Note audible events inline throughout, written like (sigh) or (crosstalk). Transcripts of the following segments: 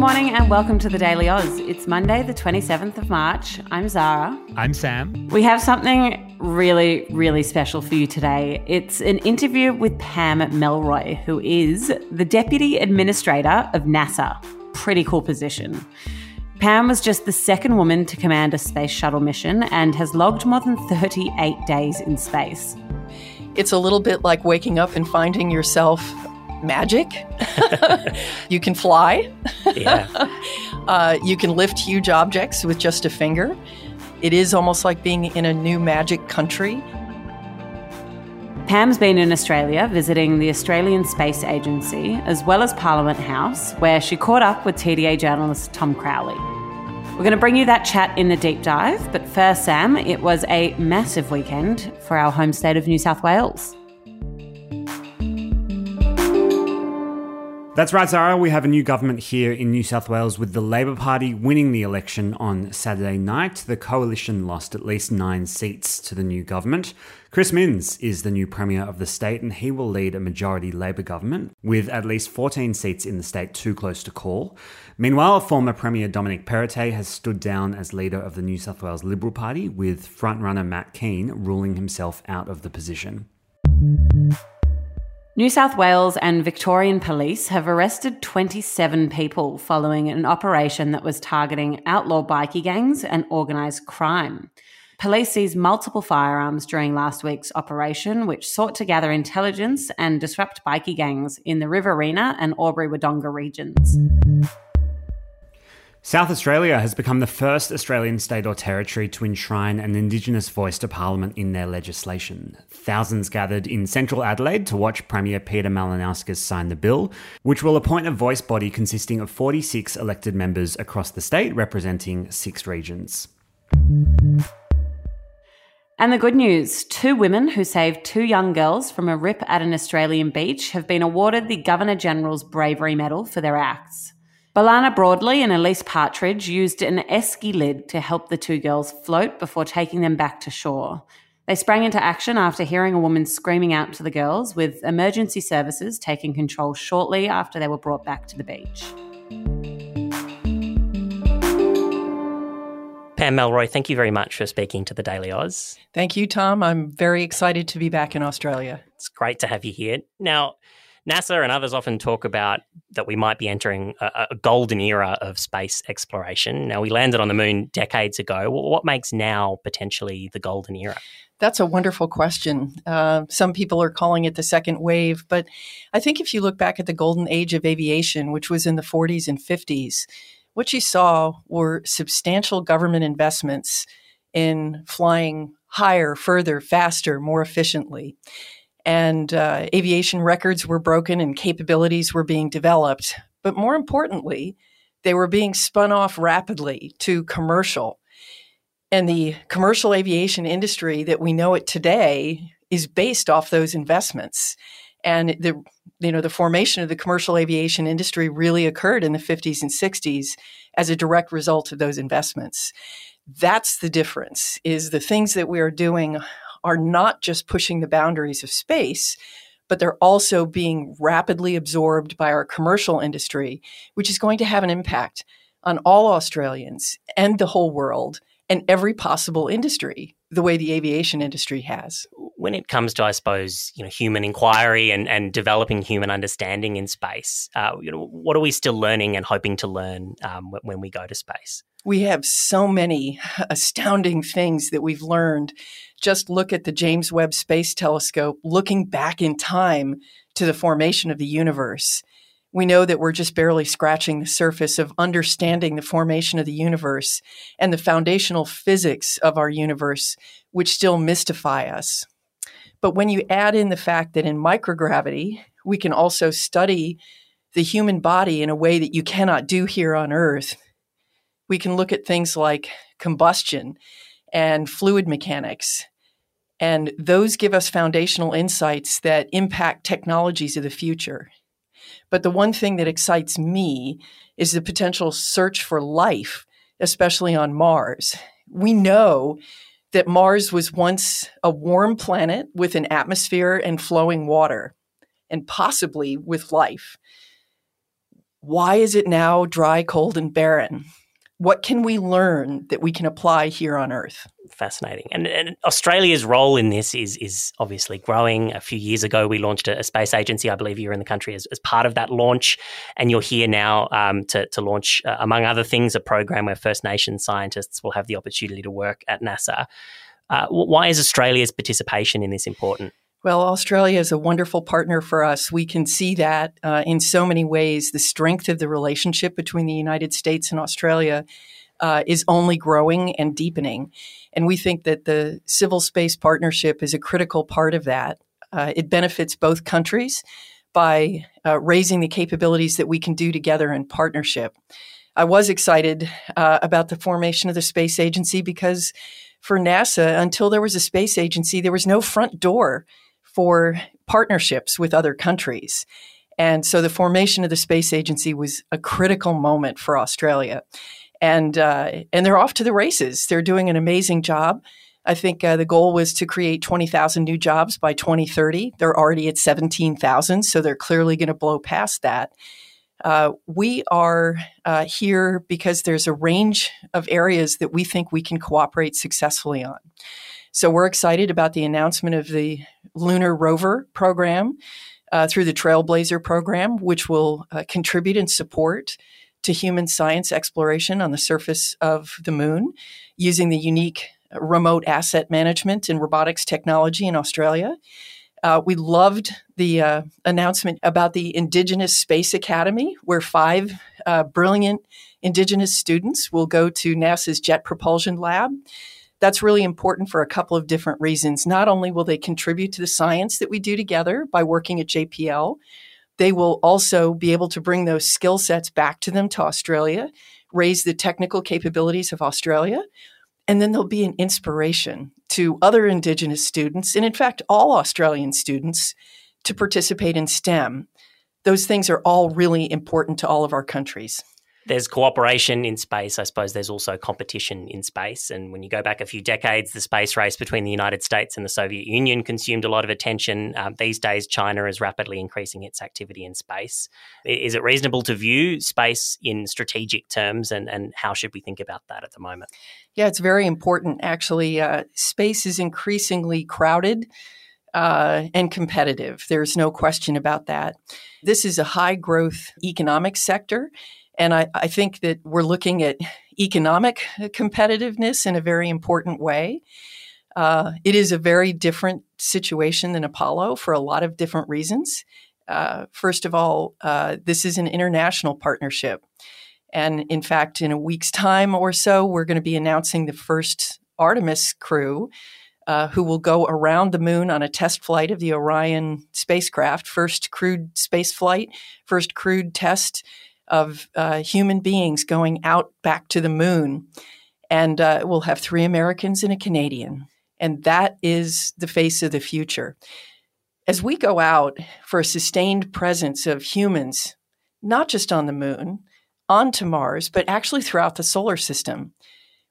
Morning and welcome to the Daily Oz. It's Monday, the 27th of March. I'm Zara. I'm Sam. We have something really, really special for you today. It's an interview with Pam Melroy, who is the Deputy Administrator of NASA. Pretty cool position. Pam was just the second woman to command a space shuttle mission and has logged more than 38 days in space. It's a little bit like waking up and finding yourself magic. (laughs) you can fly. Yeah. (laughs) uh, you can lift huge objects with just a finger. It is almost like being in a new magic country. Pam's been in Australia visiting the Australian Space Agency as well as Parliament House, where she caught up with TDA journalist Tom Crowley. We're going to bring you that chat in the deep dive, but first, Sam, it was a massive weekend for our home state of New South Wales. That's right, Zara. We have a new government here in New South Wales with the Labor Party winning the election on Saturday night. The coalition lost at least nine seats to the new government. Chris Minns is the new Premier of the state, and he will lead a majority Labor government with at least 14 seats in the state too close to call. Meanwhile, former Premier Dominic Perrottet has stood down as leader of the New South Wales Liberal Party, with frontrunner Matt Kean ruling himself out of the position. New South Wales and Victorian police have arrested 27 people following an operation that was targeting outlaw bikie gangs and organised crime. Police seized multiple firearms during last week's operation, which sought to gather intelligence and disrupt bikie gangs in the Riverina and Albury Wodonga regions. South Australia has become the first Australian state or territory to enshrine an Indigenous voice to Parliament in their legislation. Thousands gathered in central Adelaide to watch Premier Peter Malinauskas sign the bill, which will appoint a voice body consisting of 46 elected members across the state representing six regions. And the good news two women who saved two young girls from a rip at an Australian beach have been awarded the Governor General's Bravery Medal for their acts. Balana Broadley and Elise Partridge used an esky lid to help the two girls float before taking them back to shore. They sprang into action after hearing a woman screaming out to the girls, with emergency services taking control shortly after they were brought back to the beach. Pam Melroy, thank you very much for speaking to the Daily Oz. Thank you, Tom. I'm very excited to be back in Australia. It's great to have you here. Now, NASA and others often talk about that we might be entering a, a, golden era of space exploration. Now, we landed on the moon decades ago. What makes now potentially the golden era? That's a wonderful question. Uh, some people are calling it the second wave, but I think if you look back at the golden age of aviation, which was in the 40s and 50s, what you saw were substantial government investments in flying higher, further, faster, more efficiently and uh, aviation records were broken and capabilities were being developed. But more importantly, they were being spun off rapidly to commercial. And the commercial aviation industry that we know it today is based off those investments. And the you know the formation of the commercial aviation industry really occurred in the 50s and 60s as a direct result of those investments. That's the difference is the things that we are doing are not just pushing the boundaries of space, but they're also being rapidly absorbed by our commercial industry, which is going to have an impact on all Australians and the whole world and every possible industry the way the aviation industry has. When it comes to, I suppose, you know, human inquiry and, and developing human understanding in space, uh, you know, what are we still learning and hoping to learn um, when we go to space? We have so many (laughs) astounding things that we've learned. Just look at the James Webb Space Telescope, looking back in time to the formation of the universe we know that we're just barely scratching the surface of understanding the formation of the universe and the foundational physics of our universe, which still mystify us. But when you add in the fact that in microgravity, we can also study the human body in a way that you cannot do here on Earth, we can look at things like combustion and fluid mechanics. And those give us foundational insights that impact technologies of the future. But the one thing that excites me is the potential search for life, especially on Mars. We know that Mars was once a warm planet with an atmosphere and flowing water, and possibly with life. Why is it now dry, cold, and barren? What can we learn that we can apply here on Earth? Fascinating. And, and Australia's role in this is is obviously growing. A few years ago, we launched a, a space agency. I believe you're in the country as, as part of that launch, and you're here now um, to, to launch, uh, among other things, a program where First Nations scientists will have the opportunity to work at NASA. Uh, why is Australia's participation in this important? Well, Australia is a wonderful partner for us. We can see that uh, in so many ways. The strength of the relationship between the United States and Australia uh, is only growing and deepening. And we think that the civil space partnership is a critical part of that. Uh, it benefits both countries by uh, raising the capabilities that we can do together in partnership. I was excited uh, about the formation of the space agency because for NASA, until there was a space agency, there was no front door for partnerships with other countries. And so the formation of the space agency was a critical moment for Australia. And, uh, and they're off to the races. They're doing an amazing job. I think uh, the goal was to create 20,000 new jobs by 2030. They're already at 17,000, so they're clearly going to blow past that. Uh, we are uh, here because there's a range of areas that we think we can cooperate successfully on. So we're excited about the announcement of the Lunar Rover program uh, through the Trailblazer program, which will uh, contribute and support to human science exploration on the surface of the moon using the unique remote asset management and robotics technology in Australia. Uh, we loved the uh, announcement about the Indigenous Space Academy, where five uh, brilliant Indigenous students will go to NASA's Jet Propulsion Lab that's really important for a couple of different reasons. Not only will they contribute to the science that we do together by working at JPL, they will also be able to bring those skill sets back to them to Australia, raise the technical capabilities of Australia, and then they'll be an inspiration to other Indigenous students, and in fact, all Australian students, to participate in STEM. Those things are all really important to all of our countries there's cooperation in space. I suppose there's also competition in space. And when you go back a few decades, the space race between the United States and the Soviet Union consumed a lot of attention. Um, these days, China is rapidly increasing its activity in space. Is it reasonable to view space in strategic terms? And, and how should we think about that at the moment? Yeah, it's very important, actually. Uh, space is increasingly crowded. Uh, and competitive. There's no question about that. This is a high growth economic sector. And I, I think that we're looking at economic competitiveness in a very important way. Uh, it is a very different situation than Apollo for a lot of different reasons. Uh, first of all, uh, this is an international partnership. And in fact, in a week's time or so, we're going to be announcing the first Artemis crew uh, who will go around the moon on a test flight of the Orion spacecraft, first crewed space flight, first crewed test of uh, human beings going out back to the moon. And uh, we'll have three Americans and a Canadian. And that is the face of the future. As we go out for a sustained presence of humans, not just on the moon, onto Mars, but actually throughout the solar system,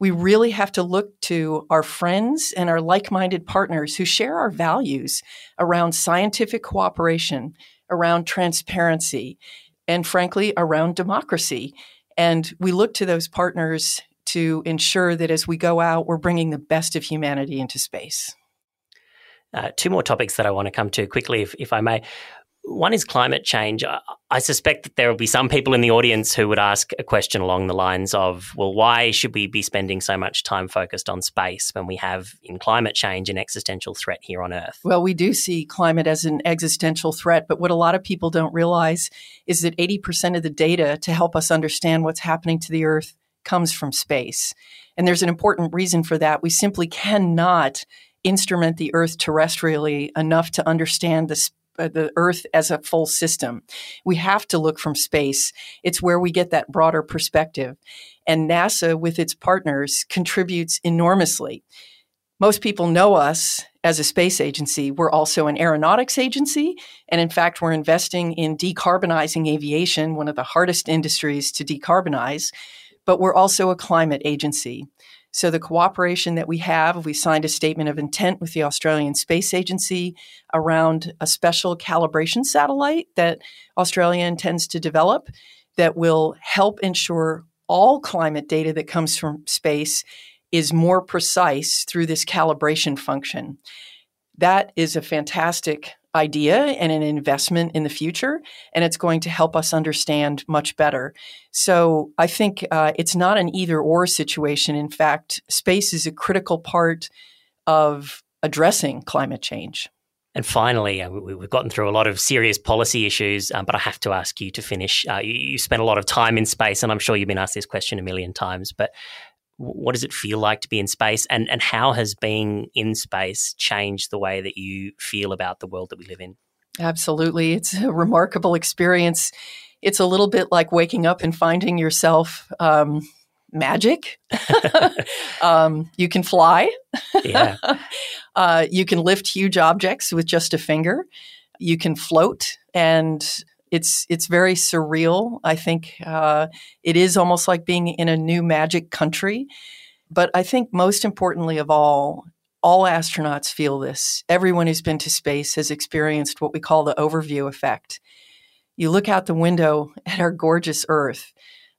we really have to look to our friends and our like minded partners who share our values around scientific cooperation, around transparency, and frankly around democracy. And we look to those partners to ensure that as we go out, we're bringing the best of humanity into space. Uh, two more topics that I want to come to quickly, if, if I may. One is climate change. I suspect that there will be some people in the audience who would ask a question along the lines of, well, why should we be spending so much time focused on space when we have in climate change an existential threat here on Earth? Well, we do see climate as an existential threat, but what a lot of people don't realize is that 80% of the data to help us understand what's happening to the Earth comes from space. And there's an important reason for that. We simply cannot instrument the Earth terrestrially enough to understand the Uh, the Earth as a full system. We have to look from space. It's where we get that broader perspective. And NASA, with its partners, contributes enormously. Most people know us as a space agency. We're also an aeronautics agency. And in fact, we're investing in decarbonizing aviation, one of the hardest industries to decarbonize. But we're also a climate agency. So the cooperation that we have, we signed a statement of intent with the Australian Space Agency around a special calibration satellite that Australia intends to develop that will help ensure all climate data that comes from space is more precise through this calibration function. That is a fantastic idea and an investment in the future, and it's going to help us understand much better. So I think uh, it's not an either or situation. In fact, space is a critical part of addressing climate change. And finally, uh, we, have gotten through a lot of serious policy issues, um, but I have to ask you to finish. Uh, you, you spent a lot of time in space, and I'm sure you've been asked this question a million times, but what does it feel like to be in space? And, and how has being in space changed the way that you feel about the world that we live in? Absolutely. It's a remarkable experience. It's a little bit like waking up and finding yourself um, magic. (laughs) (laughs) Um, you can fly. Yeah. (laughs) uh, you can lift huge objects with just a finger. You can float. And it's it's very surreal. I think uh, it is almost like being in a new magic country. But I think most importantly of all, all astronauts feel this. Everyone who's been to space has experienced what we call the overview effect. You look out the window (laughs) at our gorgeous Earth.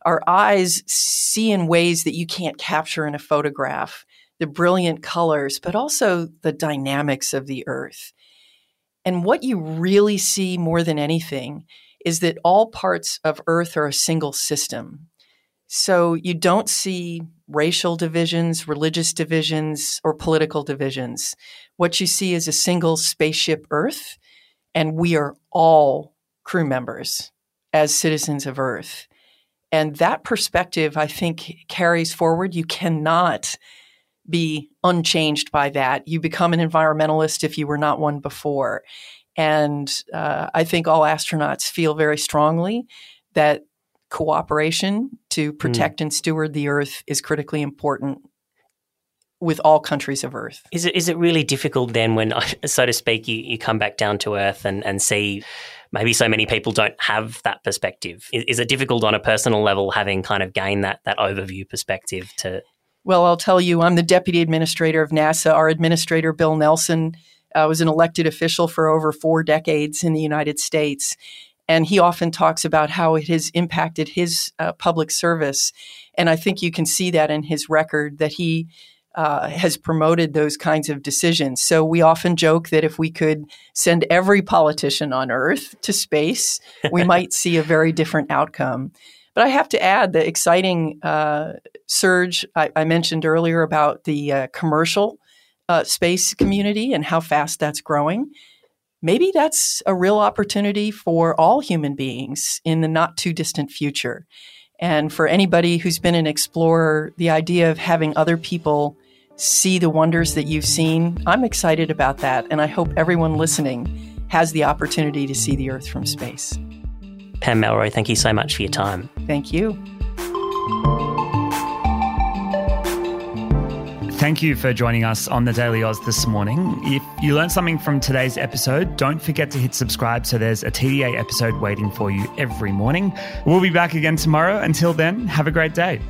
Our eyes see in ways that you can't capture in a photograph the brilliant colors, but also the dynamics of the Earth. And what you really see more than anything is that all parts of Earth are a single system. So you don't see racial divisions, religious divisions, or political divisions. What you see is a single spaceship Earth, and we are all crew members as citizens of Earth. And that perspective, I think, carries forward. You cannot be unchanged by that. You become an environmentalist if you were not one before. And uh, I think all astronauts feel very strongly that cooperation to hmm. protect mm. and steward the Earth is critically important with all countries of Earth. Is it is it really difficult then when, (laughs) so to speak, you, you come back down to Earth and, and see maybe so many people don't have that perspective? Is, is it difficult on a personal level having kind of gained that that overview perspective to? Well, I'll tell you, I'm the deputy administrator of NASA. Our administrator, Bill Nelson, uh, was an elected official for over four decades in the United States. And he often talks about how it has impacted his uh, public service. And I think you can see that in his record that he uh, has promoted those kinds of decisions. So we often joke that if we could send every politician on Earth to space, we (laughs) might see a very different outcome. But I have to add the exciting uh, surge I, I, mentioned earlier about the uh, commercial uh, space community and how fast that's growing. Maybe that's a real opportunity for all human beings in the not too distant future. And for anybody who's been an explorer, the idea of having other people see the wonders that you've seen, I'm excited about that. And I hope everyone listening has the opportunity to see the Earth from space. Pam Melroy, thank you so much for your time. Thank you. Thank you for joining us on the Daily Oz this morning. If you learned something from today's episode, don't forget to hit subscribe so there's a TDA episode waiting for you every morning. We'll be back again tomorrow. Until then, have a great day.